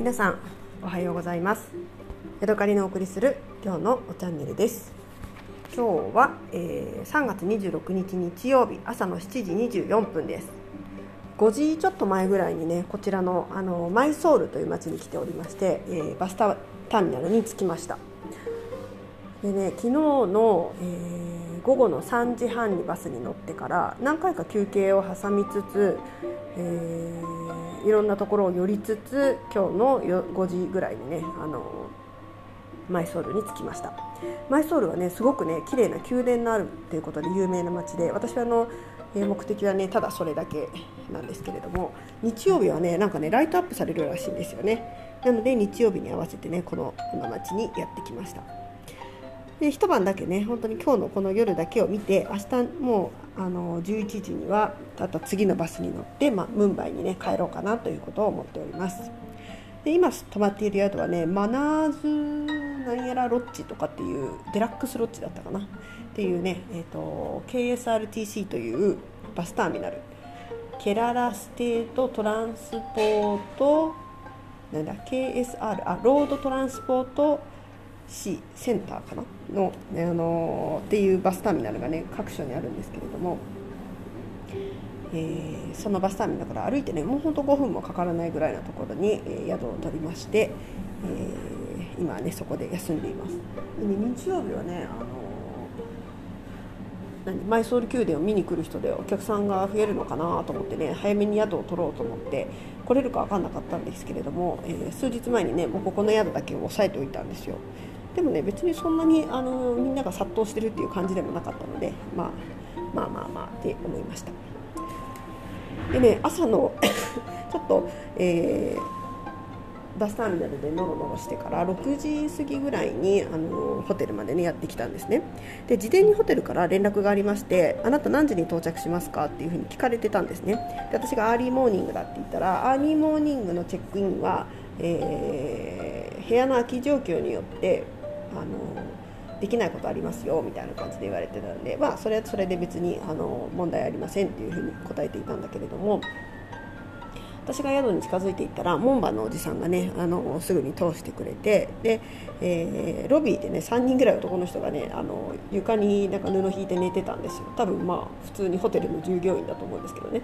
皆さんおはようございます。ヤドカリのお送りする今日のおチャンネルです。今日は、えー、3月26日日曜日朝の7時24分です。5時ちょっと前ぐらいにねこちらのあのマイソールという町に来ておりまして、えー、バスターミナルに着きました。でね昨日の、えー、午後の3時半にバスに乗ってから何回か休憩を挟みつつ、え、いろんなところを寄りつつ今日の5時ぐらいにねあのマイソールに着きました。マイソールはねすごくね綺麗な宮殿のあるということで有名な街で私はあの目的はねただそれだけなんですけれども日曜日はねなんかねライトアップされるらしいんですよね。なので日曜日に合わせてねこの今町にやってきました。で一晩だけね本当に今日のこの夜だけを見て明日もうあの11時にはたった次のバスに乗って、まあ、ムンバイにね帰ろうかなということを思っております。で今泊まっている宿はねマナーズなんやらロッジとかっていうデラックスロッジだったかな？っていうね、えーと、KSRTC というバスターミナル。ケララステートトランスポートなんだ KSR あロードトランスポート C センターかな？の、ね、あのー、っていうバスターミナルがね各所にあるんですけれども、えー、そのバスターミナルから歩いてねもうほんと5分もかからないぐらいのところに、え、宿を取りまして、えー、今はねそこで休んでいます。で、日曜日はねあの何？マイソール宮殿を見に来る人でお客さんが増えるのかなと思ってね早めに宿を取ろうと思って来れるか分かんなかったんですけれども、えー、数日前にねもうここの宿だけ押さえておいたんですよ。でもね別にそんなにあのみんなが殺到してるっていう感じでもなかったので、まあ、まあまあまあって思いました。でね朝の ちょっと、えー、バスターミナルでノロノロしてから6時過ぎぐらいにあのホテルまでねやってきたんですね。で事前にホテルから連絡がありましてあなた何時に到着しますか？っていうふうに聞かれてたんですね。で私が early morning だって言ったら early morning のチェックインは、えー、部屋の空き状況によってあのできないことありますよみたいな感じで言われてたので、まあ、それはそれで別にあの問題ありませんっていうふうに答えていたんだけれども私が宿に近づいていったら門番のおじさんがねあのすぐに通してくれてで、えー、ロビーでね3人ぐらい男の人がねあの床になんか布引いて寝てたんですよ。多分まあ普通にホテルの従業員だと思うんですけどね。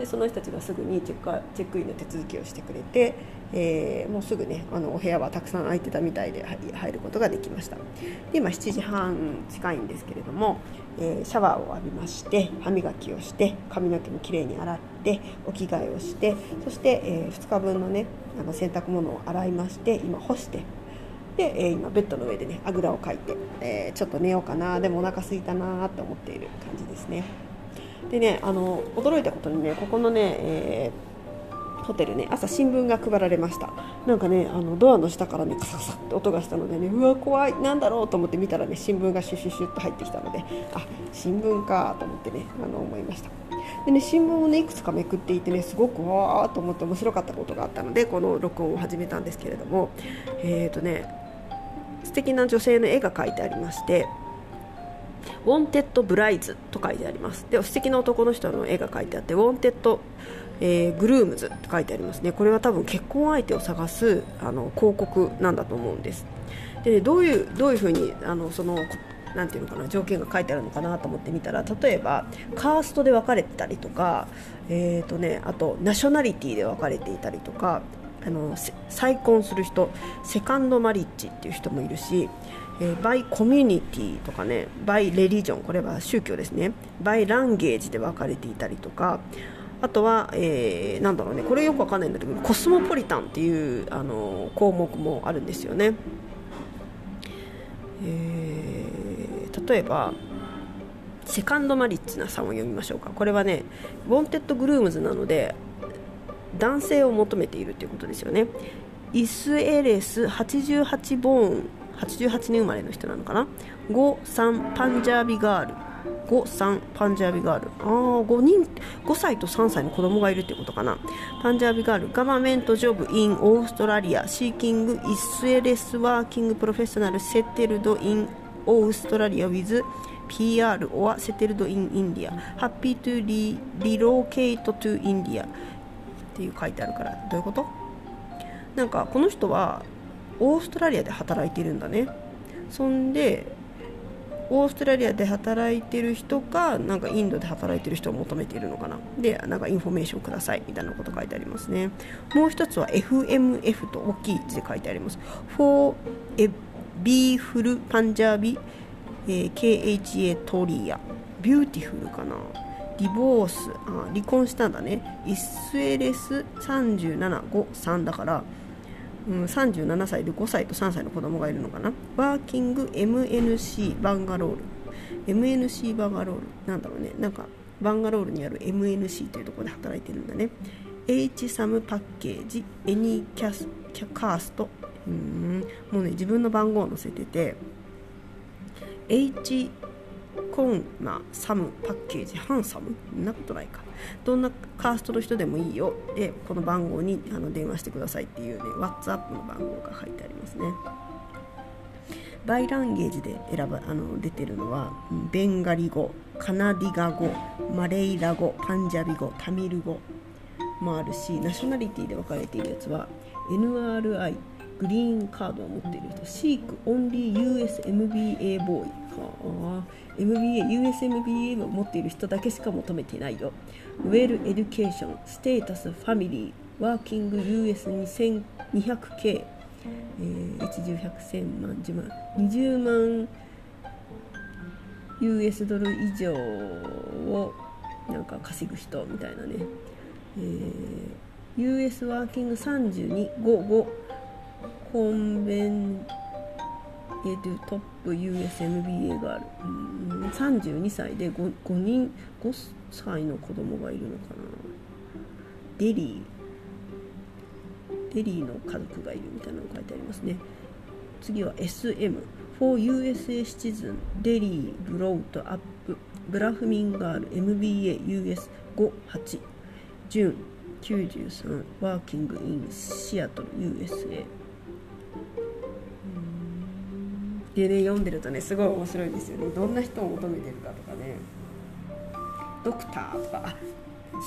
でその人たちがすぐにチェックチェックインの手続きをしてくれて、えー、もうすぐねあのお部屋はたくさん空いてたみたいで入ることができました。で今7時半近いんですけれども、えー、シャワーを浴びまして歯磨きをして髪の毛もきれいに洗ってお着替えをしてそして、えー、2日分のねあの洗濯物を洗いまして今干してで、え今ベッドの上でねあぐらをかいて、えちょっと寝ようかなでもお腹すいたなと思っている感じですね。でねあの驚いたことにねここのね、えーホテルね朝新聞が配られました。なんかねあのドアの下からねカサカサって音がしたのでねうわ怖いなんだろうと思って見たらね新聞がシュシュシュッと入ってきたのであ新聞かと思ってねあの思いました。でね新聞をねいくつかめくっていてねすごくわーと思って面白かったことがあったのでこの録音を始めたんですけれどもえっ、ー、とね素敵な女性の絵が描いてありまして「 Wanted Brides」と書いてあります。で素敵な男の人の絵が描いてあって「ウォンテッド・えー、グルームズ」って書いてありますね。これは多分結婚相手を探すあの広告なんだと思うんです。で、どういうどういうふうにあのそのなんていうのかな条件が書いてあるのかなと思ってみたら例えばカーストで分かれてたりとか、えーとね、あとナショナリティで分かれていたりとかあの再婚する人セカンドマリッジっていう人もいるしえー、バイコミュニティとかねバイレリジョンこれは宗教ですね。by language で分かれていたりとかあとは、えー、なんだろうねこれよくわかんないんだけどコスモポリタンっていうあの項目もあるんですよね、えー、例えば second marriage なさんを読みましょうか。これはね wanted grooms なので男性を求めているということですよね。 issueless 88 born 88年生まれの人なのかな？53 Punjabi girl。53 Punjabi girl。ああ5人5歳と3歳の子供がいるってことかな。 Punjabi girl。government job in Australia。seeking issueless working professional settled in Australia with PR or settled in India happy to relocate to India っていう書いてあるから。どういうこと？なんかこの人はオーストラリアで働いてるんだね。そんでオーストラリアで働いてる人かなんかインドで働いてる人を求めているのかな。でなんかインフォメーションくださいみたいなこと書いてありますね。もう一つは FMF と大きい字で書いてあります。For a b フルパンジャービ、えー、KHA トリア。ビューティフルかな。ディボースあ離婚したんだね。イスエレス3753だからうん、37歳で5歳と3歳の子供がいるのかな。ワーキング MNC バンガロール。MNC バンガロール。なんだろうね。なんかバンガロールにある MNC というところで働いてるんだね。H サムパッケージエニキャスキャカースト。うん。もうね自分の番号を載せてて H コンマサムパッケージハンサムんなことないか。どんなカーストの人でもいいよ。でこの番号にあの電話してくださいっていうね WhatsApp の番号が書いてありますね。バイランゲージで選ばあの出てるのはベンガリ語カナディガ語マレイラ語パンジャビ語タミル語。もあるしナショナリティで分かれているやつは NRI グリーンカードを持っている人シークオンリー USMBA ボーイ。はあ MBA、USMBA を持っている人だけしか求めてないよ。ウェルエデュケーション、ステータス、ファミリー、ワーキング US2200K、えー、一重百千万、十万、20万 US ドル以上をなんか稼ぐ人みたいなね。えー、US ワーキング32、5、5、コンベンえー、トップ USMBA がある。うん32歳で 5, 5人5歳の子供がいるのかな。デリー。デリーの家族がいるみたいなのが書いてありますね。次は SM for USA Citizen Delhi brought up Brahmin girl MBA US58 June 93 working in Seattle USA でね読んでるとねすごい面白いんですよね。どんな人を求めてるかとかね。ドクターとか。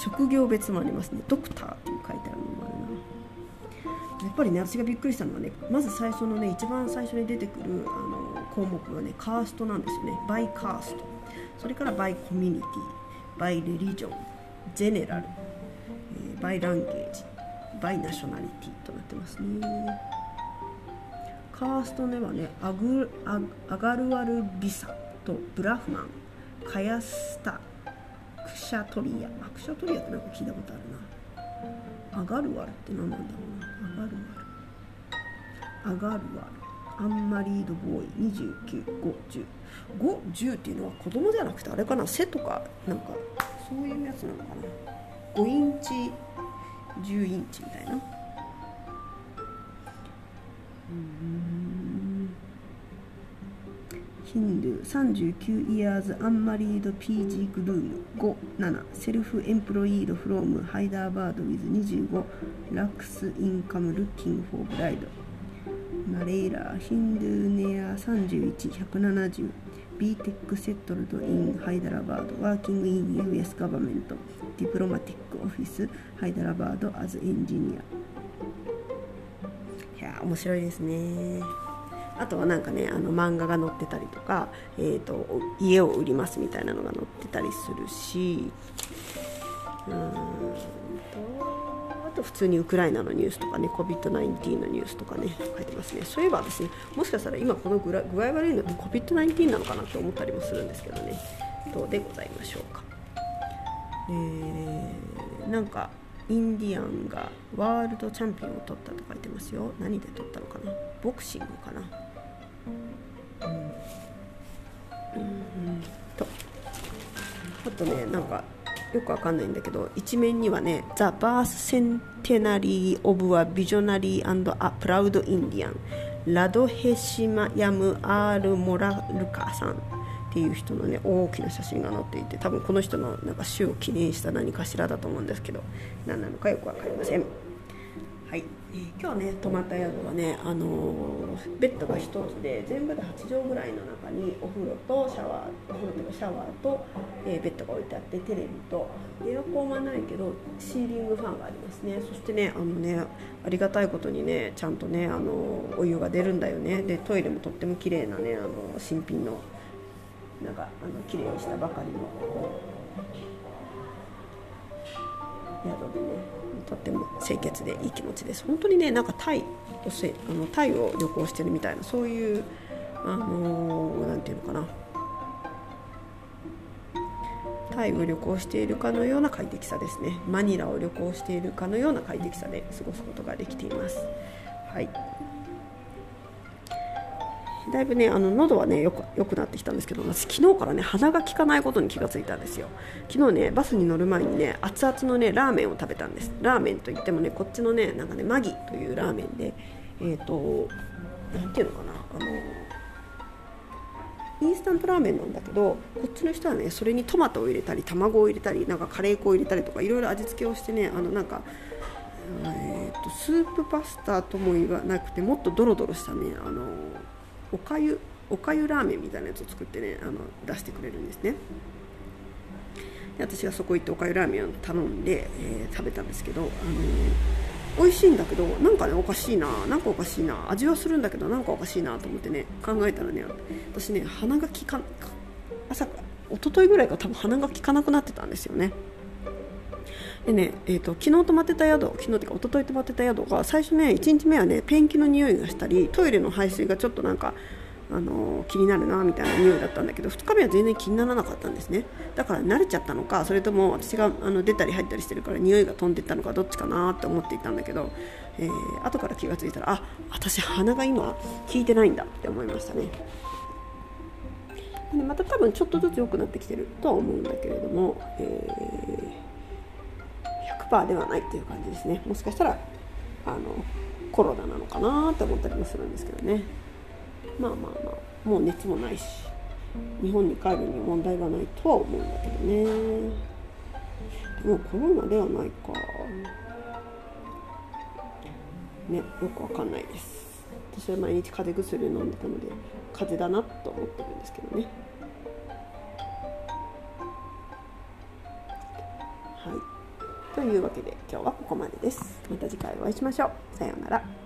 職業別もありますね。ドクターっていう書いてあるのもあるな。やっぱりね私がびっくりしたのはねまず最初のね一番最初に出てくるあの項目がねカーストなんですよね。バイカースト。それからバイコミュニティ。バイレリジョン。ジェネラル、えー、バイランゲージ。バイナショナリティとなってますね。カーストではねアグアアガルワルビサとブラフマンカヤスタクシャトリア。クシャトリアってなんか聞いたことあるな。アガルワルって何なんだろうな。アガルワル。アガルワル。アンマリードボーイ。29510 510っていうのは子供じゃなくてあれかな。背とかなんかそういうやつなのかな。5インチ10インチみたいな。 Hindu 39 years unmarried PG groom 57 self-employed from Hyderabad with 25 lakhs income looking for bride。Malayala Hindu Nair 31170 BTech settled in Hyderabad working in US government diplomatic office Hyderabad as engineer。面白いですね。あとはなんかねあの漫画が載ってたりとか、えーと、家を売りますみたいなのが載ってたりするしうんとあと普通にウクライナのニュースとかね COVID-19 のニュースとかね書いてますね。そういえばですねもしかしたら今この具合悪いのって COVID-19 なのかなって思ったりもするんですけどね。どうでございましょうか。えー、なんかインディアンがワールドチャンピオンを取ったと書いてますよ。何で取ったのかな？ボクシングかな？うん、うん、と。あとねなんかよくわかんないんだけど一面にはね「 The Birth Centenary of a Visionary a Proud Indian」 Radheshyam R Morarka さん。っていう人のね大きな写真が載っていて多分この人のなんか死を記念した何かしらだと思うんですけど何なのかよく分かりません。はい。今日ね泊まった宿はね、あのー、ベッドが1つで全部で8畳ぐらいの中にお風呂とシャワーお風呂とかシャワーと、えー、ベッドが置いてあってテレビとエアコンはないけどシーリングファンがありますね。そしてねあのねありがたいことにねちゃんとねあのお湯が出るんだよね。でトイレもとっても綺麗なねあの新品のなんかあの綺麗にしたばかりの宿でねとっても清潔でいい気持ちです本当にねなんかタイをせあのタイを旅行してるみたいなそういうあのー、ていうのかな。タイを旅行しているかのような快適さですね。マニラを旅行しているかのような快適さで過ごすことができています。はい。だいぶねあの喉はねよくよくなってきたんですけど私昨日からね鼻が効かないことに気がついたんですよ。昨日ねバスに乗る前にね熱々のねラーメンを食べたんです。ラーメンといってもねこっちのねなんかねマギというラーメンでえっ、ー、となんていうのかなあのインスタントラーメンなんだけどこっちの人はねそれにトマトを入れたり卵を入れたりなんかカレー粉を入れたりとかいろいろ味付けをしてねあのなんかえーと、とスープパスタとも言わなくてもっとドロドロしたねあのおかゆおかゆラーメンみたいなやつを作ってねあの出してくれるんですね。で私がそこ行っておかゆラーメンを頼んで、えー、食べたんですけど、あのー、美味しいんだけどなんかねおかしいななんかおかしいな味はするんだけどなんかおかしいなと思ってね考えたらね私ね鼻が利か朝一昨日ぐらいから多分鼻が利かなくなってたんですよね。でね、えーと、昨日泊まってた宿昨日てか一昨日泊まってた宿が最初ね1日目はねペンキの匂いがしたりトイレの排水がちょっとなんかあの気になるなみたいな匂いだったんだけど2日目は全然気にならなかったんですね。だから慣れちゃったのかそれとも私があの出たり入ったりしてるから匂いが飛んでったのかどっちかなって思っていたんだけど、えー、後から気が付いたらあ私鼻が今効いてないんだって思いましたね。また多分ちょっとずつ良くなってきてるとは思うんだけれども、えー100%ではないっていう感じですね。もしかしたらあのコロナなのかなって思ったりもするんですけどね。まあまあまあもう熱もないし日本に帰るに問題がないとは思うんだけどね。でもコロナではないか。ねよくわかんないです。私は毎日風邪薬を飲んでたので風邪だなと思ってるんですけどね。いうわけで今日はここまでです。また次回お会いしましょう。さようなら。